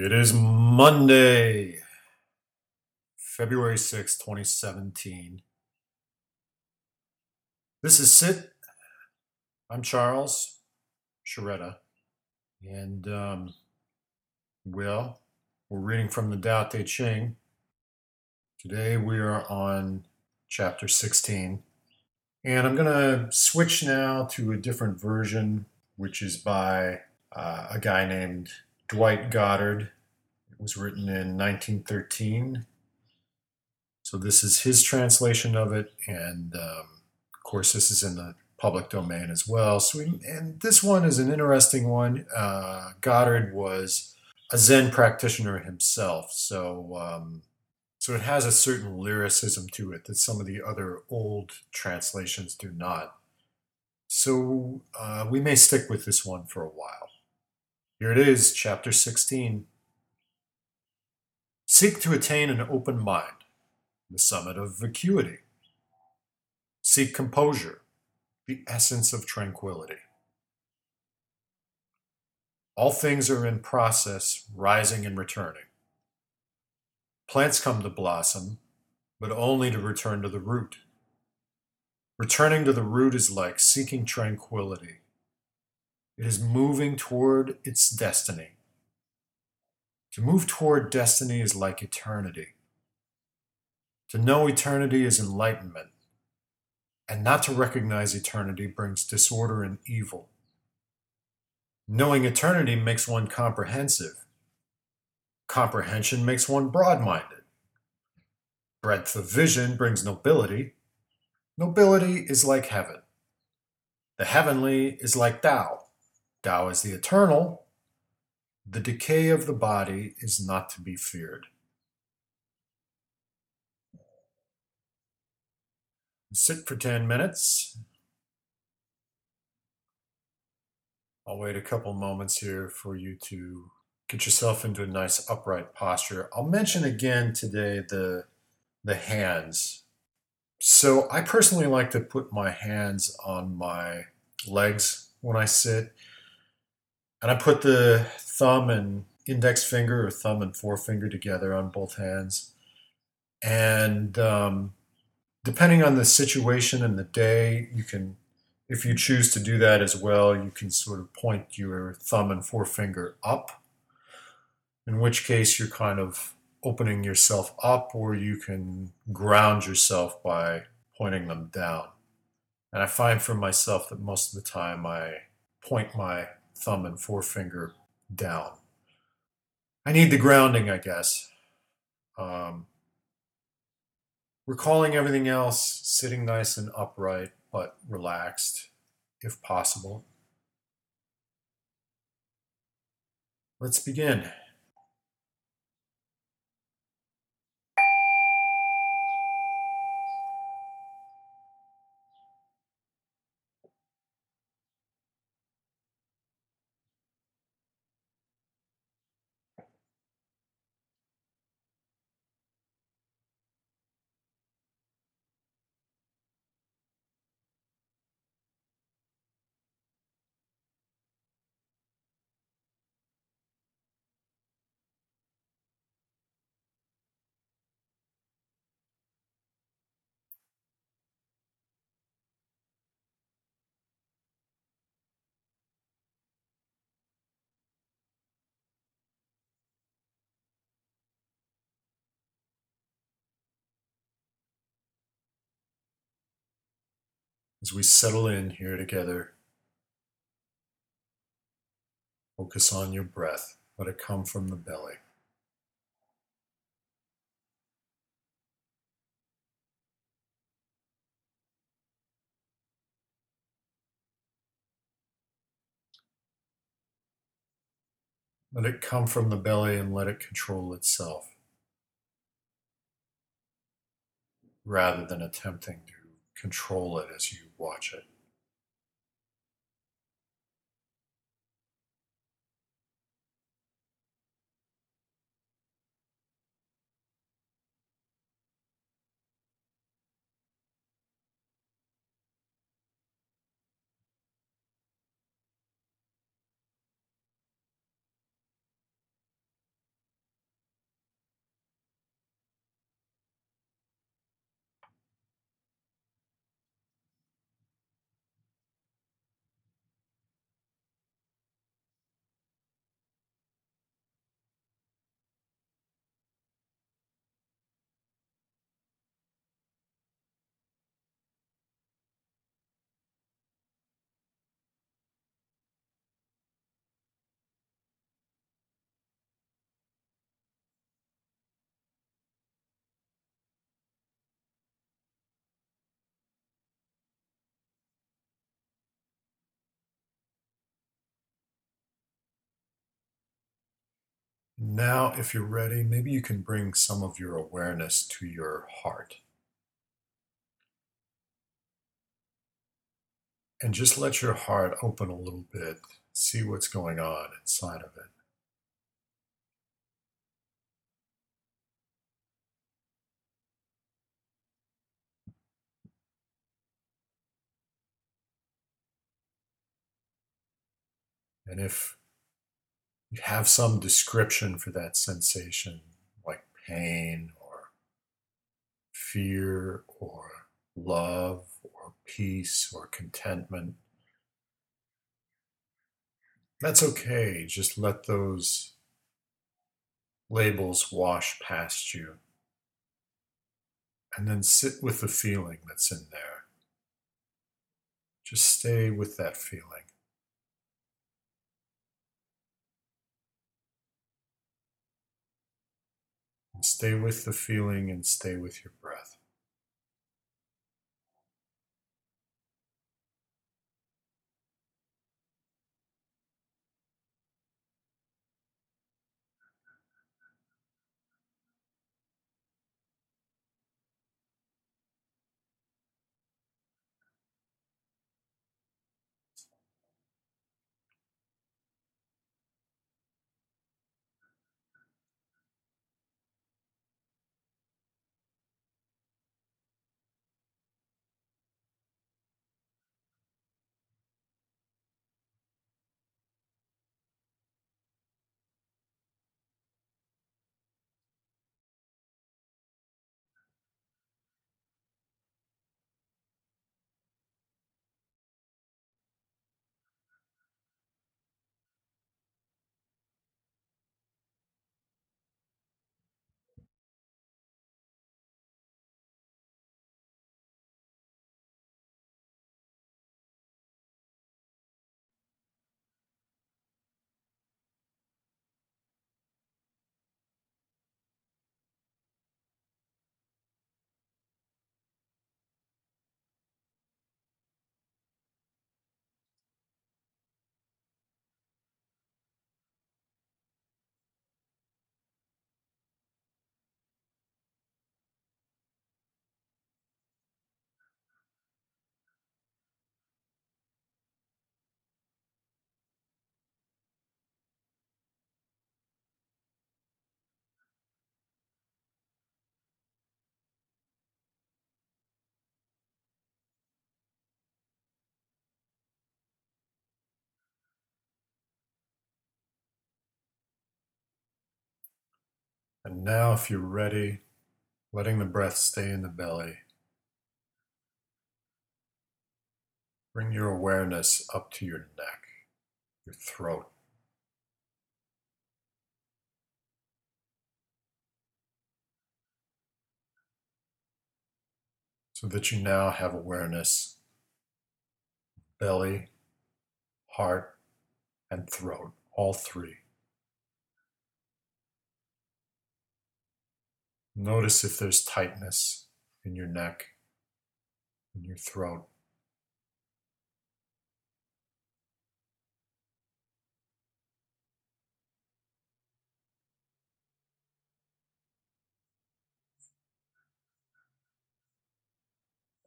It is Monday, February 6, 2017. This is Sit. I'm Charles Sharetta. And, um, well, we're reading from the Tao Te Ching. Today we are on chapter 16. And I'm going to switch now to a different version, which is by uh, a guy named Dwight Goddard. It was written in 1913. So this is his translation of it. And um, of course, this is in the public domain as well. So, we, and this one is an interesting one. Uh, Goddard was a Zen practitioner himself. So, um, so it has a certain lyricism to it that some of the other old translations do not. So uh, we may stick with this one for a while. Here it is, chapter 16. Seek to attain an open mind, the summit of vacuity. Seek composure, the essence of tranquility. All things are in process, rising and returning. Plants come to blossom, but only to return to the root. Returning to the root is like seeking tranquility. It is moving toward its destiny. To move toward destiny is like eternity. To know eternity is enlightenment, and not to recognize eternity brings disorder and evil. Knowing eternity makes one comprehensive, Comprehension makes one broad minded. Breadth of vision brings nobility. Nobility is like heaven. The heavenly is like Tao. Tao is the eternal. The decay of the body is not to be feared. Sit for 10 minutes. I'll wait a couple moments here for you to get yourself into a nice upright posture. I'll mention again today the the hands. So I personally like to put my hands on my legs when I sit. And I put the thumb and index finger or thumb and forefinger together on both hands. And um, depending on the situation and the day, you can, if you choose to do that as well, you can sort of point your thumb and forefinger up in which case you're kind of opening yourself up, or you can ground yourself by pointing them down. And I find for myself that most of the time I point my thumb and forefinger down. I need the grounding, I guess. Um, recalling everything else, sitting nice and upright, but relaxed if possible. Let's begin. As we settle in here together, focus on your breath. Let it come from the belly. Let it come from the belly and let it control itself rather than attempting to control it as you watch it. Now, if you're ready, maybe you can bring some of your awareness to your heart. And just let your heart open a little bit, see what's going on inside of it. And if have some description for that sensation, like pain or fear or love or peace or contentment, that's okay. Just let those labels wash past you. And then sit with the feeling that's in there. Just stay with that feeling. Stay with the feeling and stay with your breath. And now, if you're ready, letting the breath stay in the belly, bring your awareness up to your neck, your throat. So that you now have awareness belly, heart, and throat, all three. Notice if there's tightness in your neck, in your throat.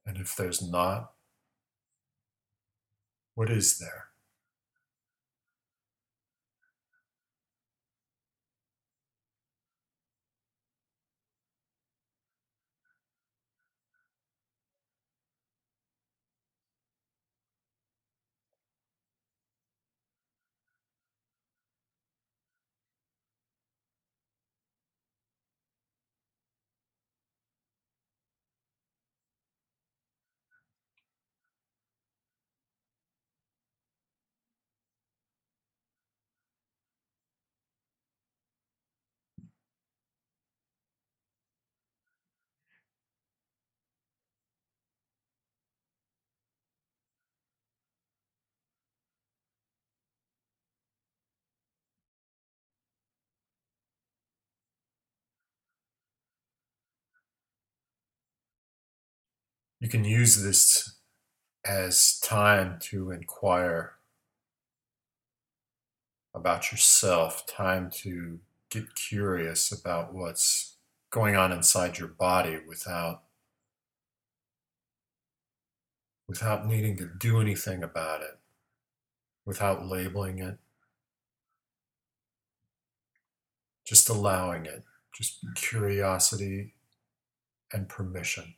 And if there's not, what is there? You can use this as time to inquire about yourself, time to get curious about what's going on inside your body without without needing to do anything about it, without labeling it, just allowing it, just curiosity and permission.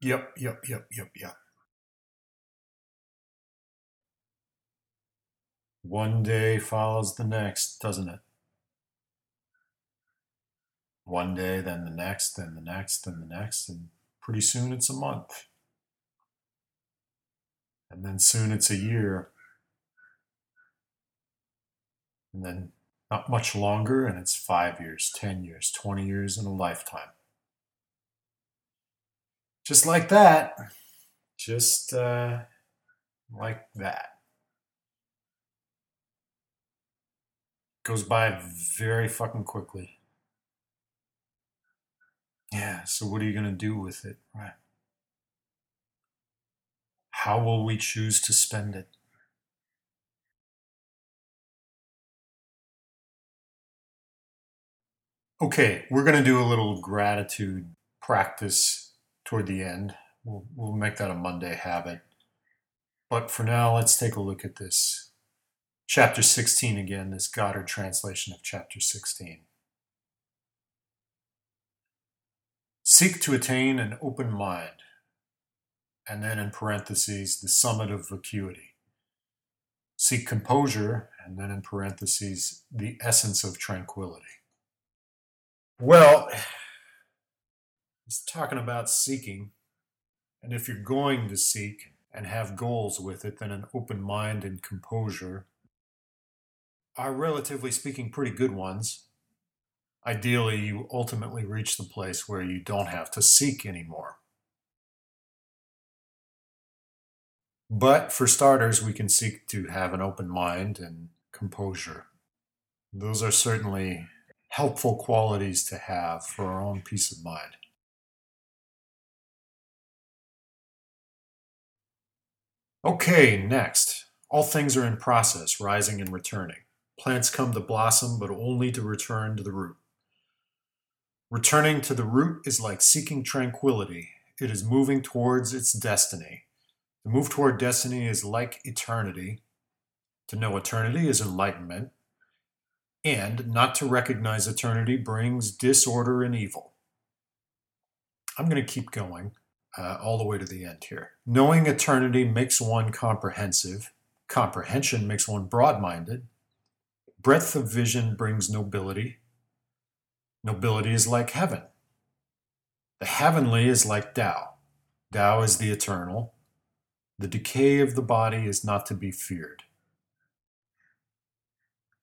Yep, yep, yep, yep, yep. One day follows the next, doesn't it? One day, then the next, then the next, then the next, and pretty soon it's a month. And then soon it's a year. And then not much longer, and it's five years, 10 years, 20 years, and a lifetime. Just like that. Just uh, like that. Goes by very fucking quickly. Yeah, so what are you going to do with it? Right. How will we choose to spend it? Okay, we're going to do a little gratitude practice toward the end. We'll, we'll make that a Monday habit. But for now, let's take a look at this. Chapter 16 again, this Goddard translation of chapter 16. Seek to attain an open mind, and then in parentheses, the summit of vacuity. Seek composure, and then in parentheses, the essence of tranquility. Well, he's talking about seeking. And if you're going to seek and have goals with it, then an open mind and composure are relatively speaking pretty good ones. Ideally, you ultimately reach the place where you don't have to seek anymore. But for starters, we can seek to have an open mind and composure. Those are certainly helpful qualities to have for our own peace of mind. Okay, next. All things are in process, rising and returning. Plants come to blossom, but only to return to the root. Returning to the root is like seeking tranquility. It is moving towards its destiny. The move toward destiny is like eternity. To know eternity is enlightenment. And not to recognize eternity brings disorder and evil. I'm going to keep going uh, all the way to the end here. Knowing eternity makes one comprehensive. Comprehension makes one broad minded. Breadth of vision brings nobility. Nobility is like heaven. The heavenly is like Tao. Tao is the eternal. The decay of the body is not to be feared.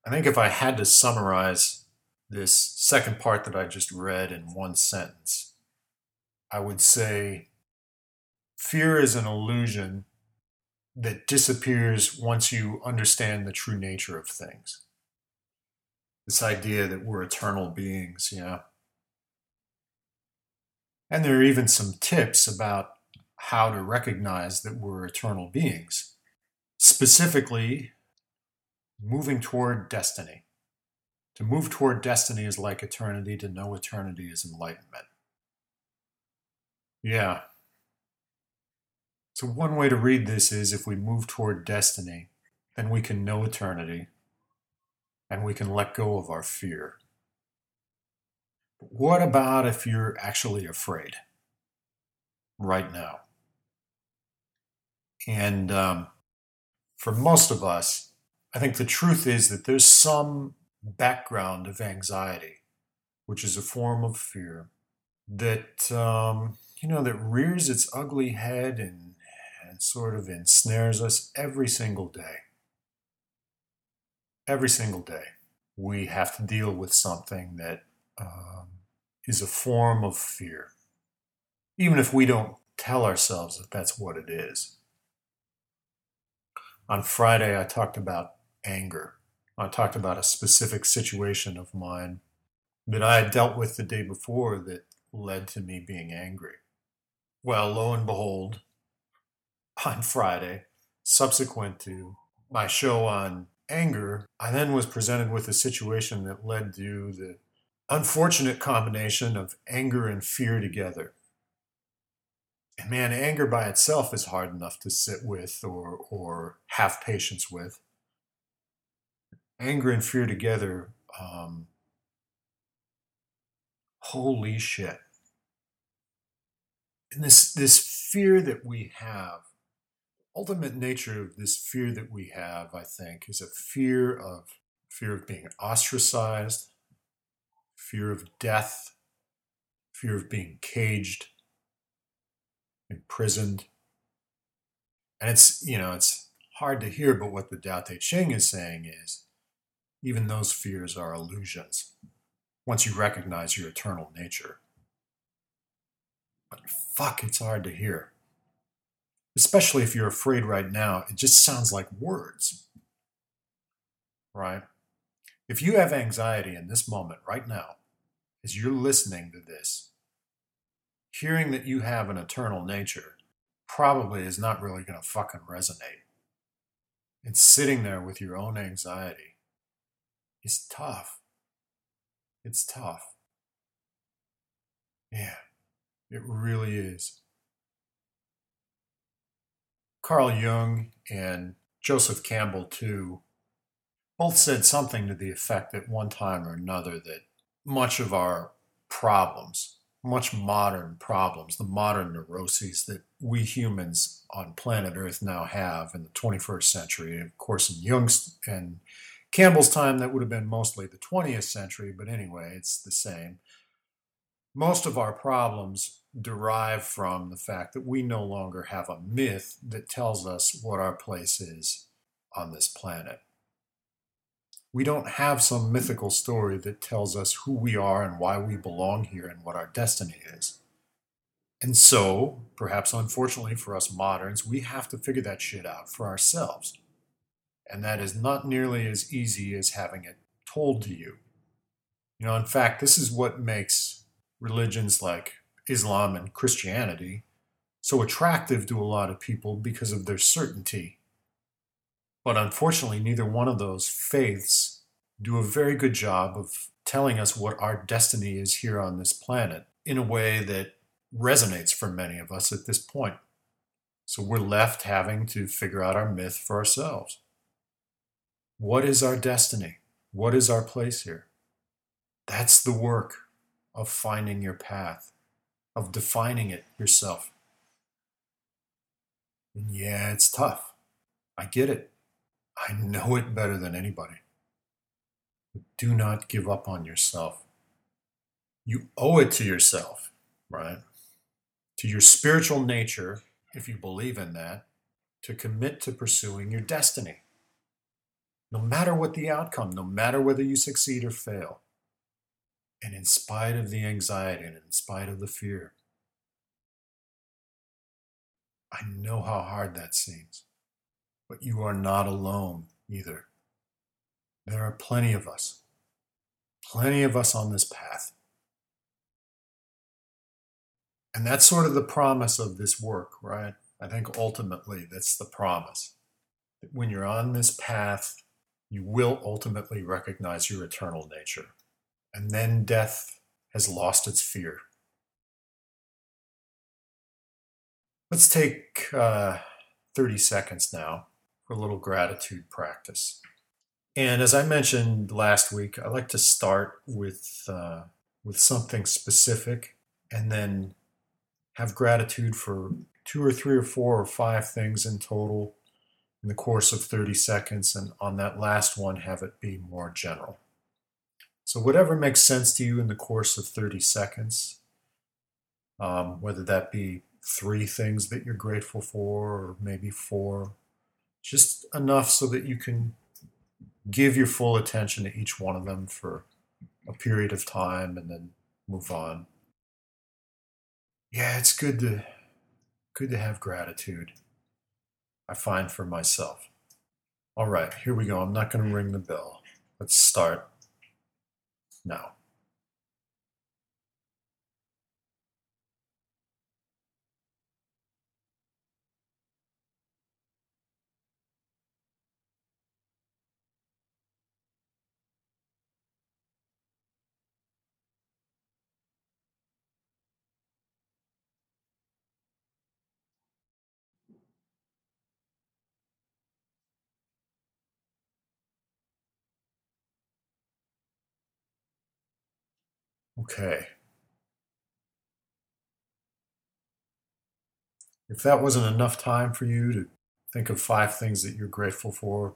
I think if I had to summarize this second part that I just read in one sentence, I would say fear is an illusion that disappears once you understand the true nature of things. This idea that we're eternal beings, yeah. And there are even some tips about how to recognize that we're eternal beings. Specifically, moving toward destiny. To move toward destiny is like eternity, to know eternity is enlightenment. Yeah. So, one way to read this is if we move toward destiny, then we can know eternity and we can let go of our fear. But what about if you're actually afraid right now? And um, for most of us, I think the truth is that there's some background of anxiety, which is a form of fear that um, you know that rears its ugly head and, and sort of ensnares us every single day. Every single day, we have to deal with something that um, is a form of fear, even if we don't tell ourselves that that's what it is. On Friday, I talked about anger. I talked about a specific situation of mine that I had dealt with the day before that led to me being angry. Well, lo and behold, on Friday, subsequent to my show on anger, I then was presented with a situation that led to the unfortunate combination of anger and fear together. And man, anger by itself is hard enough to sit with or, or have patience with. Anger and fear together, um, holy shit. And this, this fear that we have, ultimate nature of this fear that we have, I think, is a fear of fear of being ostracized, fear of death, fear of being caged, imprisoned. And it's, you know, it's hard to hear, but what the Tao Te Ching is saying is even those fears are illusions once you recognize your eternal nature. But fuck, it's hard to hear. Especially if you're afraid right now, it just sounds like words. Right? If you have anxiety in this moment right now, as you're listening to this, hearing that you have an eternal nature probably is not really going to fucking resonate. And sitting there with your own anxiety is tough. It's tough. Yeah, it really is. Carl Jung and Joseph Campbell, too, both said something to the effect at one time or another that much of our problems, much modern problems, the modern neuroses that we humans on planet Earth now have in the 21st century. Of course, in Jung's and Campbell's time, that would have been mostly the 20th century, but anyway, it's the same. Most of our problems derive from the fact that we no longer have a myth that tells us what our place is on this planet we don't have some mythical story that tells us who we are and why we belong here and what our destiny is. And so, perhaps unfortunately for us moderns, we have to figure that shit out for ourselves. And that is not nearly as easy as having it told to you. You know, in fact, this is what makes religions like Islam and Christianity so attractive to a lot of people because of their certainty but unfortunately, neither one of those faiths do a very good job of telling us what our destiny is here on this planet in a way that resonates for many of us at this point. So we're left having to figure out our myth for ourselves. What is our destiny? What is our place here? That's the work of finding your path, of defining it yourself. And yeah, it's tough. I get it. I know it better than anybody. But do not give up on yourself. You owe it to yourself, right? To your spiritual nature, if you believe in that, to commit to pursuing your destiny. No matter what the outcome, no matter whether you succeed or fail. And in spite of the anxiety and in spite of the fear, I know how hard that seems, but you are not alone either. There are plenty of us, plenty of us on this path. And that's sort of the promise of this work, right? I think ultimately that's the promise. That when you're on this path, you will ultimately recognize your eternal nature. And then death has lost its fear. Let's take uh, 30 seconds now for a little gratitude practice. And as I mentioned last week, I like to start with uh, with something specific, and then have gratitude for two or three or four or five things in total in the course of 30 seconds, and on that last one, have it be more general. So whatever makes sense to you in the course of 30 seconds, um, whether that be three things that you're grateful for, or maybe four, just enough so that you can give your full attention to each one of them for a period of time and then move on. Yeah, it's good to good to have gratitude. I find for myself. All right, here we go. I'm not going to ring the bell. Let's start now. Okay. If that wasn't enough time for you to think of five things that you're grateful for,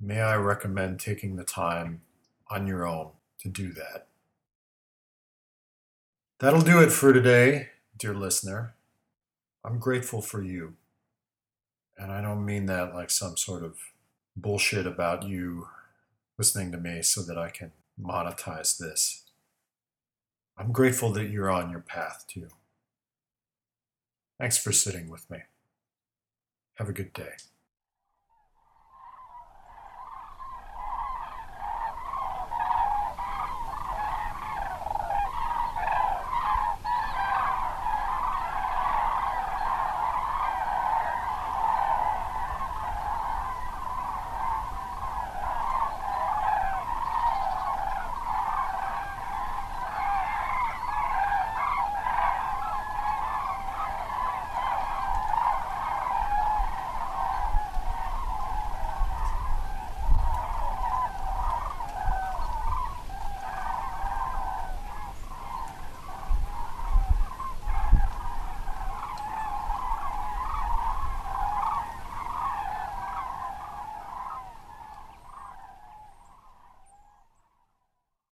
may I recommend taking the time on your own to do that. That'll do it for today, dear listener. I'm grateful for you. And I don't mean that like some sort of bullshit about you listening to me so that I can monetize this. I'm grateful that you're on your path too. Thanks for sitting with me. Have a good day.